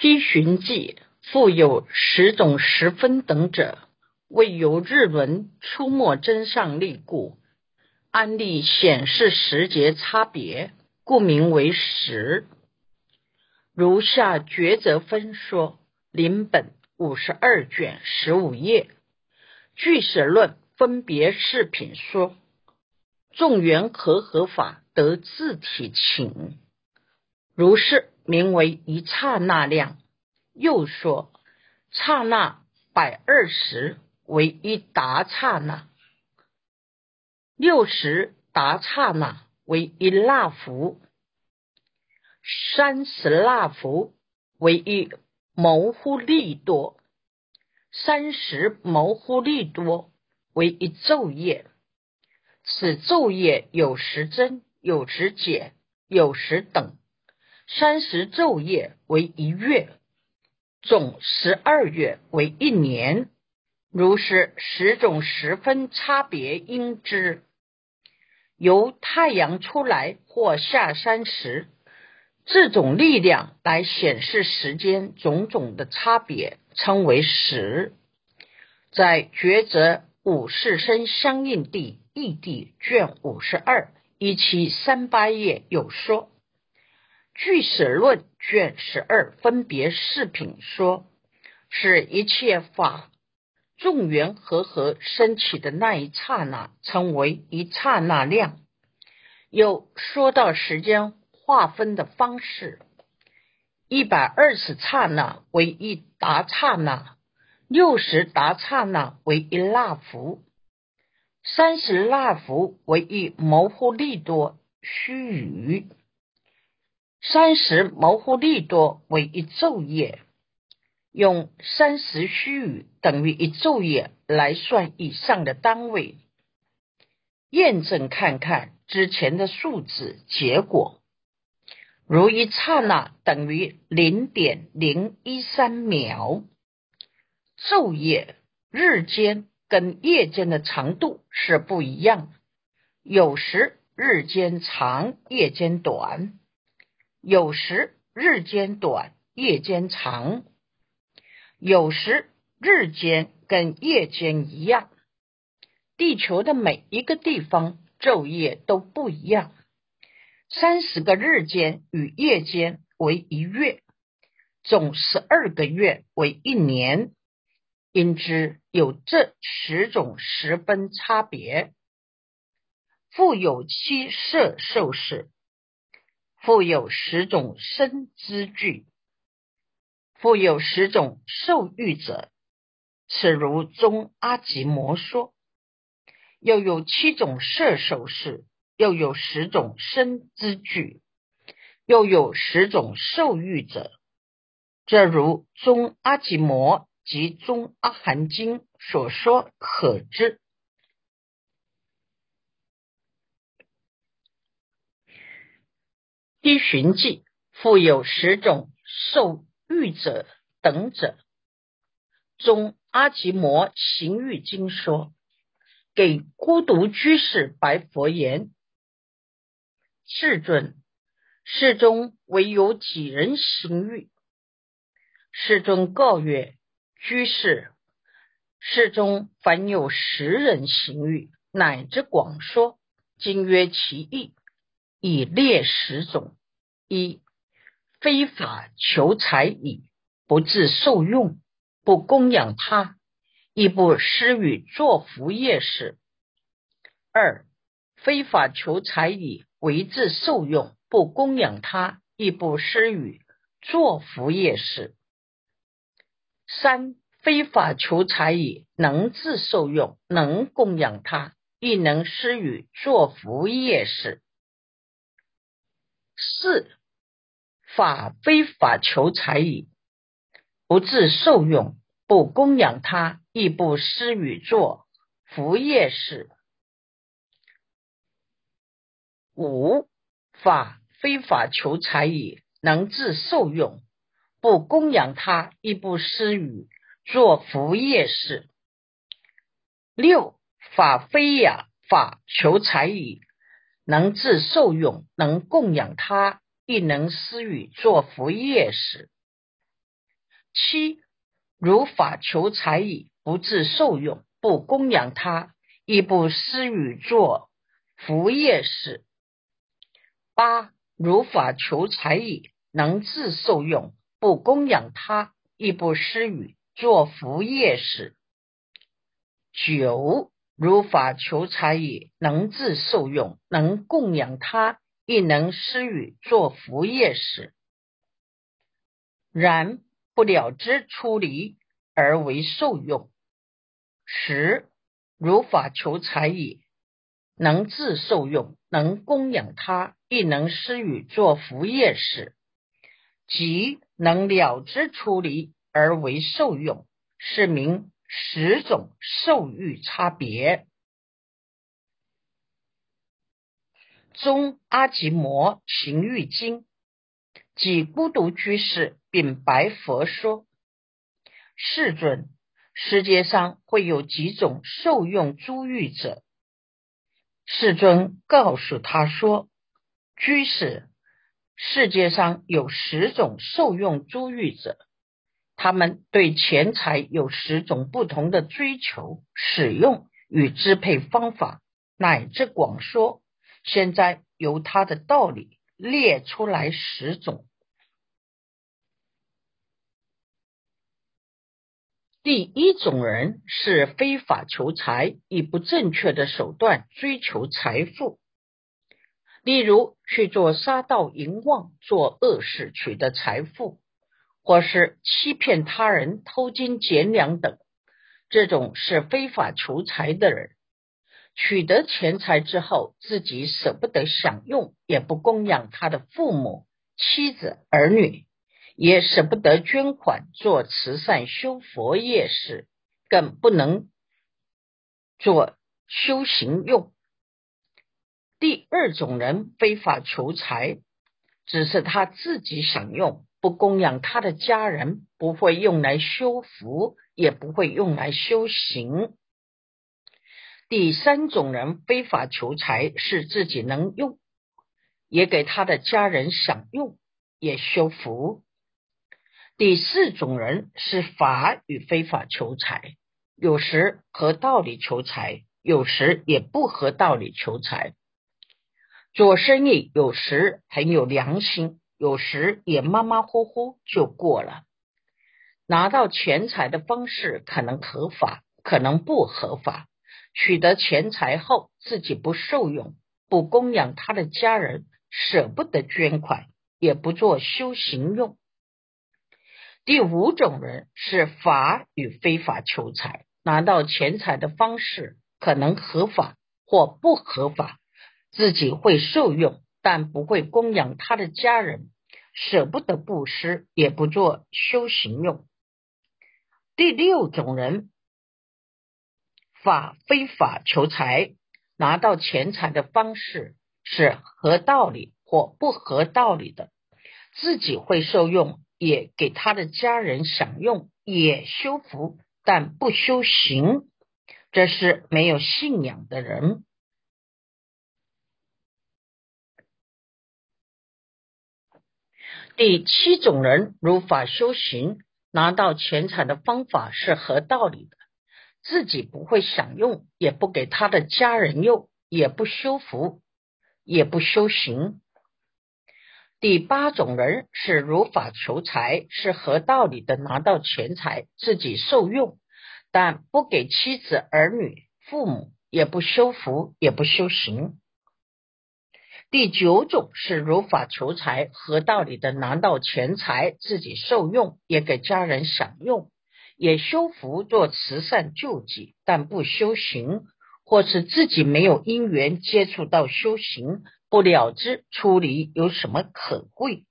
稽寻记复有十种十分等者，为由日轮出没真上立故，安立显示时节差别，故名为时。如下抉择分说，临本五十二卷十五页，据舍论分别事品说，众缘和合法得自体请，如是。名为一刹那量，又说刹那百二十为一达刹那，六十达刹那为一那福，三十那福为一谋乎利多，三十谋乎利多为一昼夜。此昼夜有时增，有时减，有时等。三十昼夜为一月，总十二月为一年。如是十种十分差别应知。由太阳出来或下山时，这种力量来显示时间种种的差别，称为时。在抉择五世生相应地异地卷五十二一七三八页有说。据史论卷十二分别视品说，是一切法众缘和合升起的那一刹那，称为一刹那量。又说到时间划分的方式，一百二十刹那为一达刹那，六十达刹那为一纳伏，三十纳伏为一模糊利多须臾。三十模糊利多为一昼夜，用三十虚语等于一昼夜来算以上的单位，验证看看之前的数字结果。如一刹那等于零点零一三秒，昼夜日间跟夜间的长度是不一样，有时日间长，夜间短。有时日间短，夜间长；有时日间跟夜间一样。地球的每一个地方昼夜都不一样。三十个日间与夜间为一月，总十二个月为一年。因之有这十种十分差别。复有七色受事。复有十种生之具，复有十种受欲者，此如中阿吉摩说。又有七种摄受事，又有十种生之具，又有十种受欲者，这如中阿吉摩及中阿含经所说可知。依寻迹，复有十种受欲者等者。中阿吉摩行欲经说，给孤独居士白佛言：“世尊，世中唯有几人行欲？”世尊告曰：“居士，世中凡有十人行欲，乃至广说，今曰其意。”以列十种：一、非法求财矣，不自受用，不供养他，亦不施与作福业事；二、非法求财矣，为自受用，不供养他，亦不施与作福业事；三、非法求财矣，能自受用，能供养他，亦能施与作福业事。四法非法求财矣，不自受用，不供养他，亦不施与作福业事。五法非法求财矣，能自受用，不供养他，亦不施与作福业事。六法非呀法求财矣。能自受用，能供养他，亦能施与作福业时。七如法求财矣，不自受用，不供养他，亦不施与作福业事。八如法求财矣，能自受用，不供养他，亦不施与作福业事。九如法求财矣，能自受用，能供养他，亦能施与作福业时。然不了之出离而为受用。十如法求财也，能自受用，能供养他，亦能施与作福业时。即能了之出离而为受用，是名十种受欲差别。中阿吉摩行欲经，即孤独居士。并白佛说：“世尊，世界上会有几种受用珠玉者？”世尊告诉他说：“居士，世界上有十种受用珠玉者，他们对钱财有十种不同的追求、使用与支配方法，乃至广说。现在由他的道理列出来十种。”第一种人是非法求财，以不正确的手段追求财富，例如去做杀盗淫妄、做恶事取得财富，或是欺骗他人、偷金减粮等。这种是非法求财的人，取得钱财之后，自己舍不得享用，也不供养他的父母、妻子、儿女。也舍不得捐款做慈善修佛业事，更不能做修行用。第二种人非法求财，只是他自己享用，不供养他的家人，不会用来修福，也不会用来修行。第三种人非法求财，是自己能用，也给他的家人享用，也修福。第四种人是法与非法求财，有时合道理求财，有时也不合道理求财。做生意有时很有良心，有时也马马虎虎就过了。拿到钱财的方式可能合法，可能不合法。取得钱财后，自己不受用，不供养他的家人，舍不得捐款，也不做修行用。第五种人是法与非法求财，拿到钱财的方式可能合法或不合法，自己会受用，但不会供养他的家人，舍不得布施，也不做修行用。第六种人，法非法求财，拿到钱财的方式是合道理或不合道理的，自己会受用。也给他的家人享用，也修福，但不修行，这是没有信仰的人。第七种人如法修行，拿到钱财的方法是合道理的，自己不会享用，也不给他的家人用，也不修福，也不修行。第八种人是如法求财，是合道理的拿到钱财自己受用，但不给妻子、儿女、父母，也不修福，也不修行。第九种是如法求财，合道理的拿到钱财自己受用，也给家人享用，也修福做慈善救济，但不修行，或是自己没有因缘接触到修行。不了知出离有什么可贵？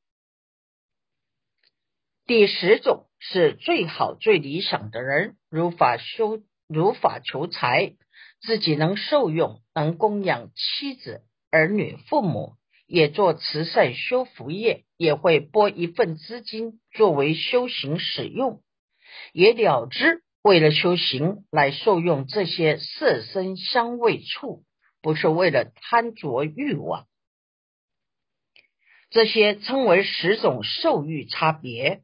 第十种是最好最理想的人，如法修，如法求财，自己能受用，能供养妻子、儿女、父母，也做慈善修福业，也会拨一份资金作为修行使用，也了之为了修行来受用这些色身香味触。不是为了贪着欲望，这些称为十种受欲差别。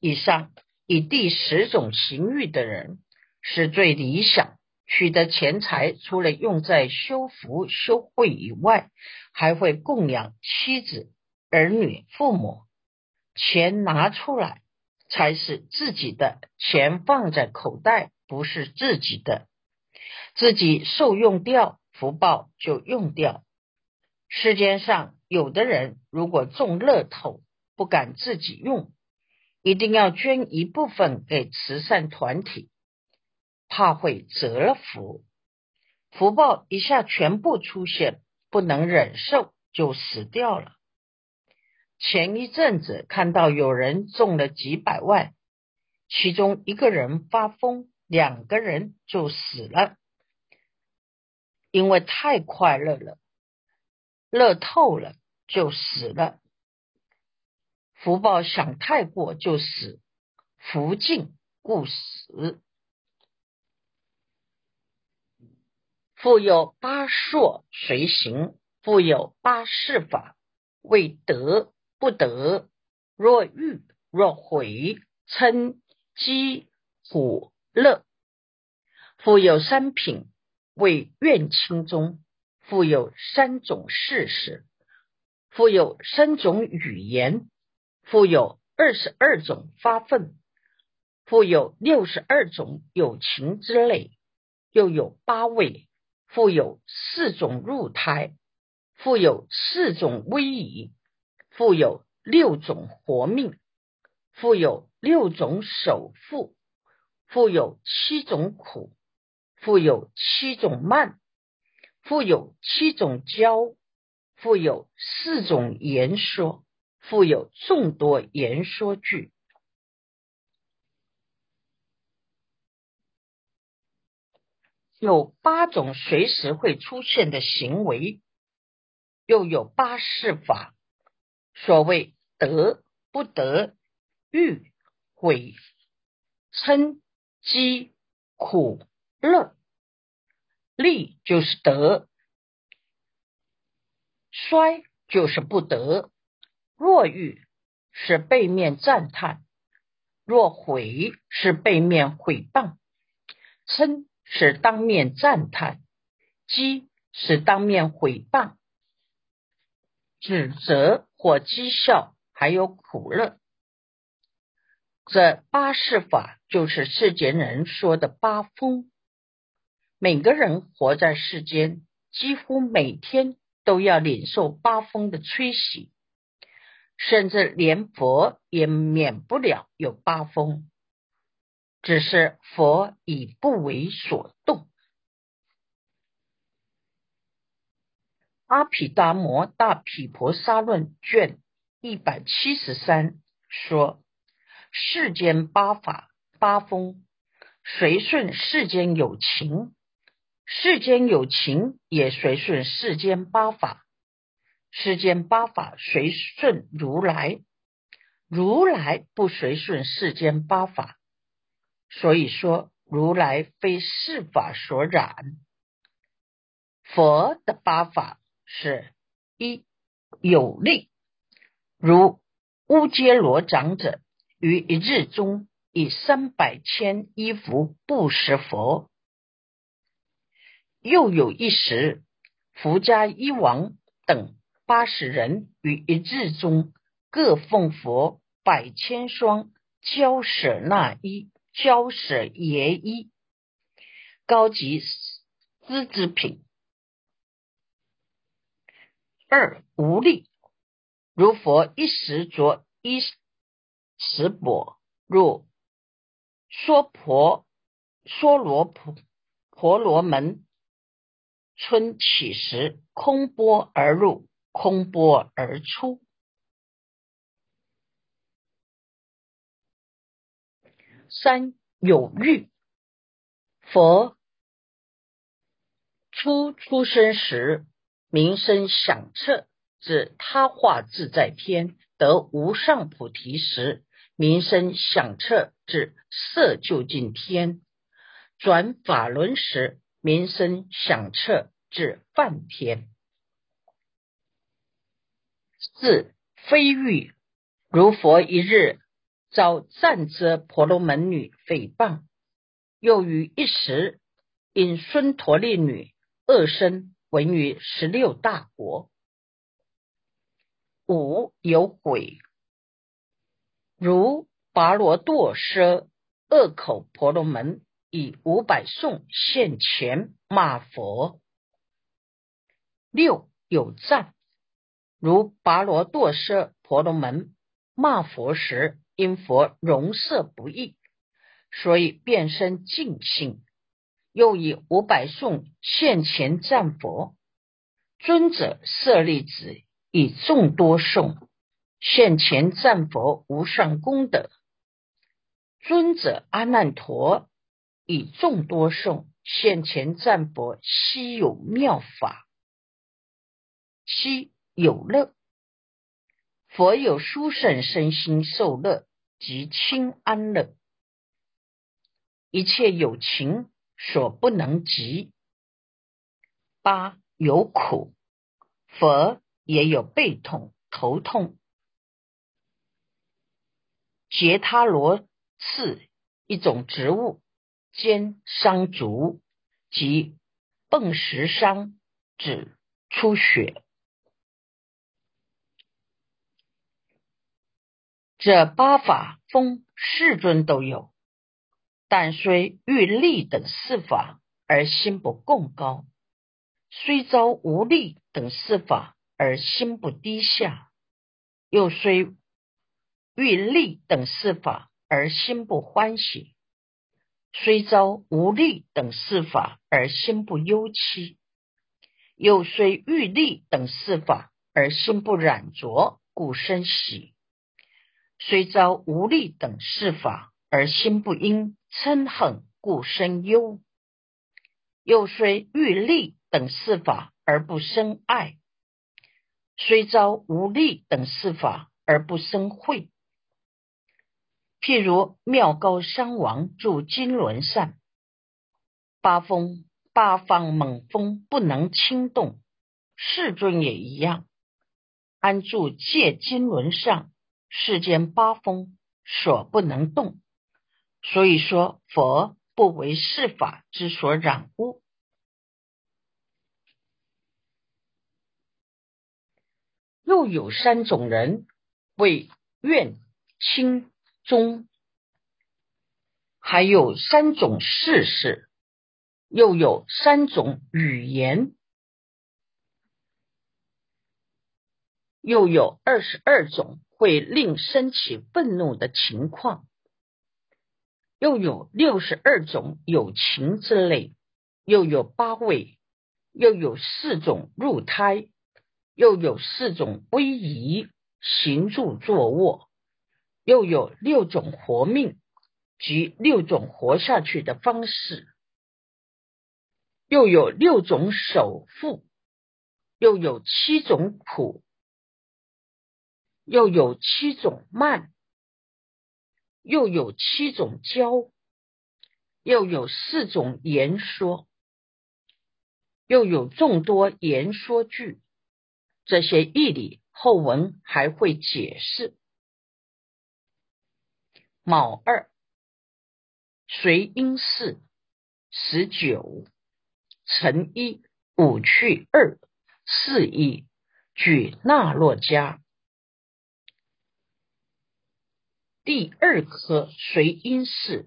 以上以第十种行欲的人是最理想。取得钱财，除了用在修福修慧以外，还会供养妻子、儿女、父母。钱拿出来才是自己的，钱放在口袋不是自己的，自己受用掉，福报就用掉。世间上有的人，如果中乐透，不敢自己用。一定要捐一部分给慈善团体，怕会折了福，福报一下全部出现，不能忍受就死掉了。前一阵子看到有人中了几百万，其中一个人发疯，两个人就死了，因为太快乐了，乐透了就死了。福报想太过就死，福尽故死。复有八硕随行，复有八事法，为得不得，若欲若悔，嗔饥苦乐。复有三品，为愿亲中；复有三种事实，复有三种语言。复有二十二种发愤，复有六十二种有情之类，又有八位，复有四种入胎，复有四种威仪，富有六种活命，富有六种守护，富有七种苦，富有七种慢，富有七种骄，富有四种言说。富有众多言说句，有八种随时会出现的行为，又有八事法。所谓得不得、欲悔、嗔饥苦乐，利就是得，衰就是不得。若欲是背面赞叹，若悔是背面毁谤，嗔是当面赞叹，讥是当面毁谤，指责或讥笑，还有苦乐。这八事法就是世间人说的八风。每个人活在世间，几乎每天都要领受八风的吹袭。甚至连佛也免不了有八风，只是佛已不为所动。阿毗达摩大毗婆沙论卷一百七十三说：世间八法八风，随顺世间有情，世间有情也随顺世间八法。世间八法随顺如来，如来不随顺世间八法，所以说如来非世法所染。佛的八法是一有力，如乌揭罗长者于一日中以三百千衣服布施佛，又有一时福家一王等。八十人于一日中各奉佛百千双交舍那衣、交舍耶衣，高级资之品。二无力，如佛一时着一时钵，若娑婆娑罗婆婆罗门春起时，空波而入。空波而出，三有欲。佛初出生时，名声响彻，至他化自在天得无上菩提时，名声响彻，至色究竟天。转法轮时，名声响彻，至梵天。四非欲，如佛一日遭赞遮婆罗门女诽谤，又于一时因孙陀利女恶身。闻于十六大国。五有鬼，如拔罗堕奢恶口婆罗门以五百颂现前骂佛。六有赞，如拔罗堕奢婆罗门骂佛时，因佛容色不异，所以变身净性，又以五百颂现前赞佛。尊者舍利子。以众多颂现前赞佛无上功德，尊者阿难陀以众多颂现前赞佛稀有妙法，七有乐，佛有殊胜身心受乐及清安乐，一切有情所不能及。八有苦，佛。也有背痛、头痛。杰他罗刺一种植物，兼伤足及迸石伤，指出血。这八法风世尊都有，但虽欲力等四法而心不共高，虽遭无力等四法。而心不低下，又虽欲利等四法而心不欢喜，虽遭无力等四法而心不忧戚，又虽欲利等四法而心不染着，故生喜；虽遭无力等四法而心不因嗔恨，故生忧；又虽欲利等四法而不生爱。虽遭无力等四法而不生慧，譬如妙高山王住金轮上，八风八方猛风不能轻动，世尊也一样，安住界金轮上，世间八风所不能动。所以说，佛不为世法之所染污。又有三种人为愿轻中，还有三种事事，又有三种语言，又有二十二种会令升起愤怒的情况，又有六十二种有情之类，又有八位，又有四种入胎。又有四种威仪行住坐卧，又有六种活命及六种活下去的方式，又有六种守护，又有七种苦，又有七种慢，又有七种教，又有四种言说，又有众多言说句。这些义理后文还会解释。卯二随因四十九乘一五去二四一举那洛迦第二颗随因是，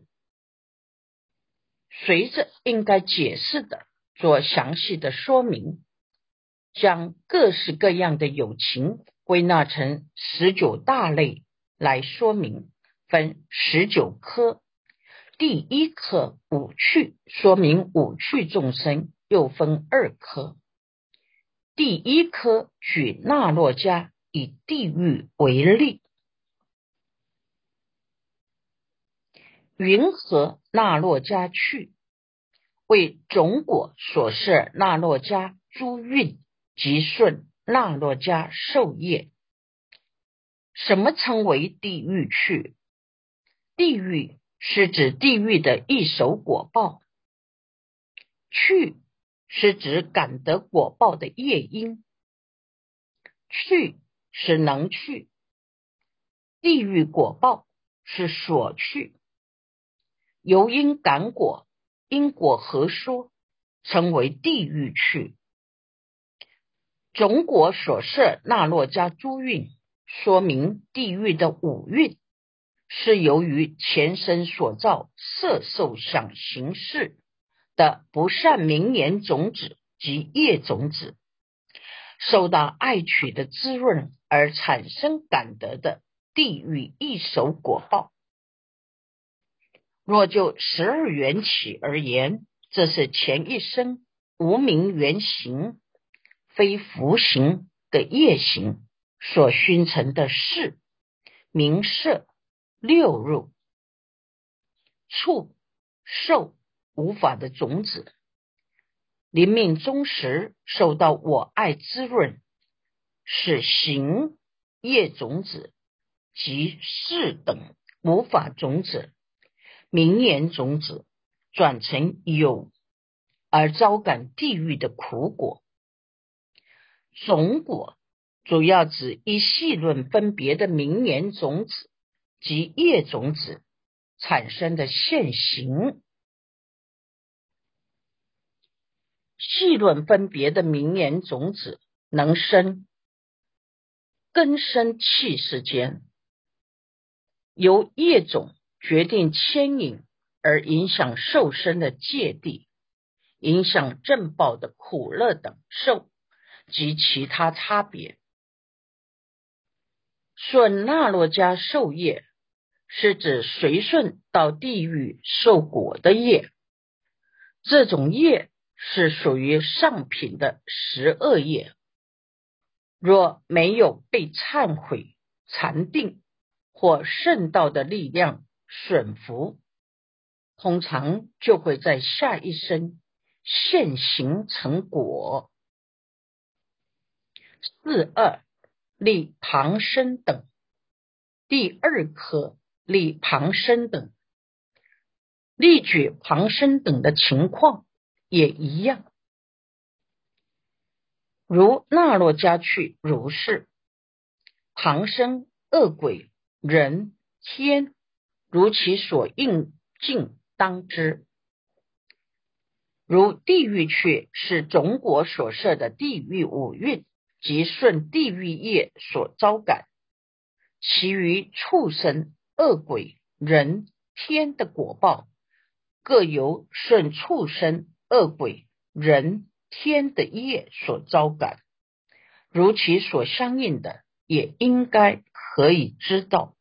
随着应该解释的做详细的说明。将各式各样的友情归纳成十九大类来说明，分十九科。第一科五趣，说明五趣众生又分二科。第一科举那洛迦以地狱为例，云何那洛迦去？为种果所设那洛迦诸运。即顺那洛迦受业，什么称为地狱去？地狱是指地狱的一手果报，去是指感得果报的业因，去是能去。地狱果报是所去，由因感果，因果合说，称为地狱去。种果所设那洛迦诸运，说明地狱的五蕴是由于前身所造色受想行识的不善名言种子及业种子，受到爱取的滋润而产生感得的地狱一手果报。若就十二缘起而言，这是前一生无名原形。非福行的业行所熏成的事、名色、六入、触、受无法的种子，临命终时受到我爱滋润，使行业种子及事等无法种子、名言种子转成有，而遭感地狱的苦果。种果主要指一细论分别的名言种子及叶种子产生的现行。细论分别的名言种子能生根生气世间，由业种决定牵引而影响受生的界地，影响正报的苦乐等受。及其他差别。顺那洛迦受业，是指随顺到地狱受果的业。这种业是属于上品的十恶业。若没有被忏悔、禅定或圣道的力量损福，通常就会在下一生现行成果。四二立旁生等，第二科立旁生等，例举旁生等的情况也一样，如那洛家去如是，旁生恶鬼人天，如其所应尽当知。如地狱去是种果所设的地狱五蕴。即顺地狱业所招感，其余畜生、恶鬼、人、天的果报，各由顺畜生、恶鬼、人、天的业所招感，如其所相应的，也应该可以知道。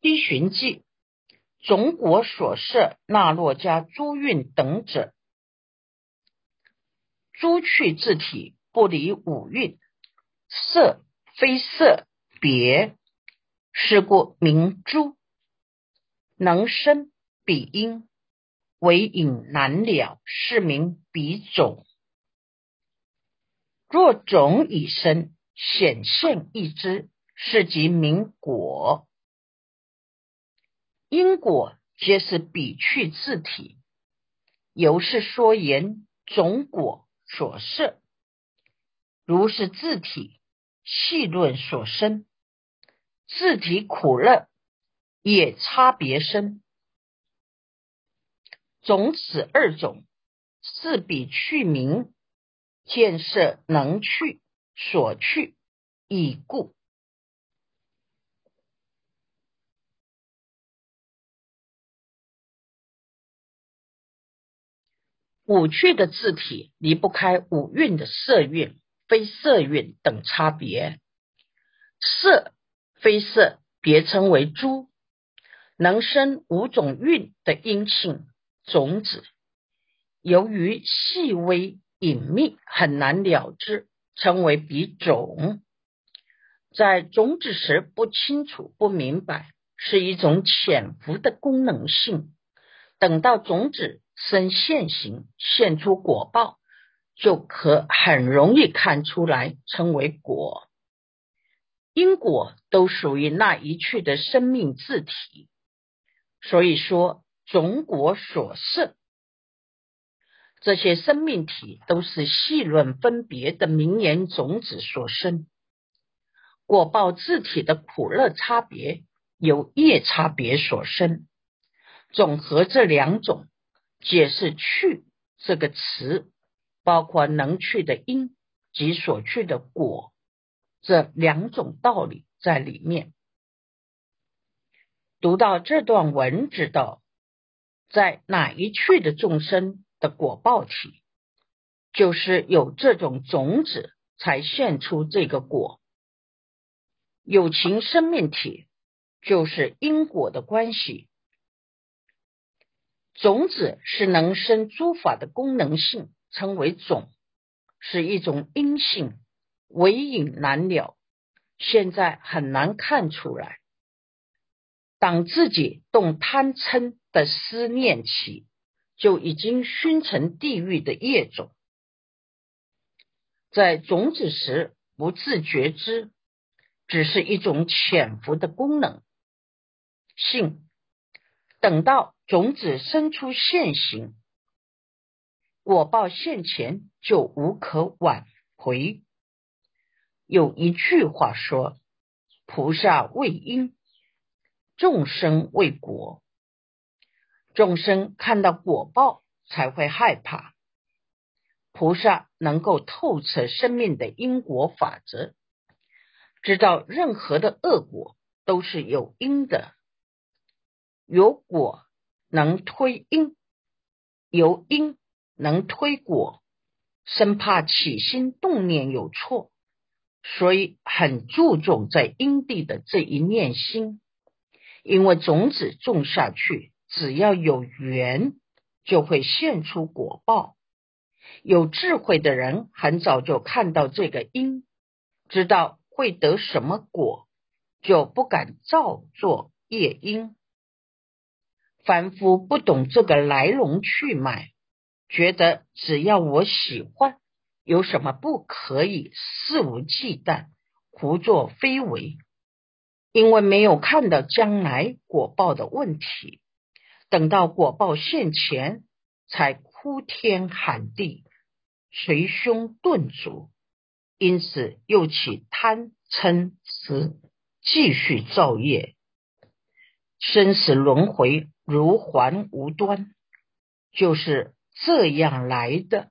依循记，总果所设那洛迦诸运等者。诸去字体不离五蕴，色非色别，是故名诸。能生彼因，为隐难了，是名彼种。若种已生，显现一之，是即名果。因果皆是比去字体，由是说言种果。所设，如是字体细论所生，字体苦乐也差别生，种此二种，是比去名建设能去所去已故。五趣的字体离不开五蕴的色蕴、非色蕴等差别。色、非色别称为诸，能生五种蕴的阴性种子，由于细微隐秘，很难了知，称为比种。在种子时不清楚、不明白，是一种潜伏的功能性。等到种子。生现行，现出果报，就可很容易看出来，称为果。因果都属于那一去的生命自体，所以说种果所生，这些生命体都是细论分别的名言种子所生。果报自体的苦乐差别，由业差别所生。总和这两种，解释“去”这个词，包括能去的因及所去的果这两种道理在里面。读到这段文，知道在哪一去的众生的果报体，就是有这种种子，才现出这个果。有情生命体就是因果的关系，种子是能生诸法的功能性，称为种，是一种阴性，为隐难了，现在很难看出来。当自己动贪嗔的思念起，就已经熏成地狱的业种，在种子时不自觉知，只是一种潜伏的功能性。等到种子生出现行，果报现前，就无可挽回。有一句话说：“菩萨为因。”众生为果，众生看到果报才会害怕。菩萨能够透彻生命的因果法则，知道任何的恶果都是有因的，有果能推因，有因能推果，生怕起心动念有错，所以很注重在因地的这一念心。因为种子种下去，只要有缘，就会现出果报。有智慧的人很早就看到这个因，知道会得什么果，就不敢造作业因。凡夫不懂这个来龙去脉，觉得只要我喜欢，有什么不可以肆无忌惮、胡作非为。因为没有看到将来果报的问题，等到果报现前，才哭天喊地、捶胸顿足，因此又起贪嗔痴，继续造业，生死轮回如环无端，就是这样来的。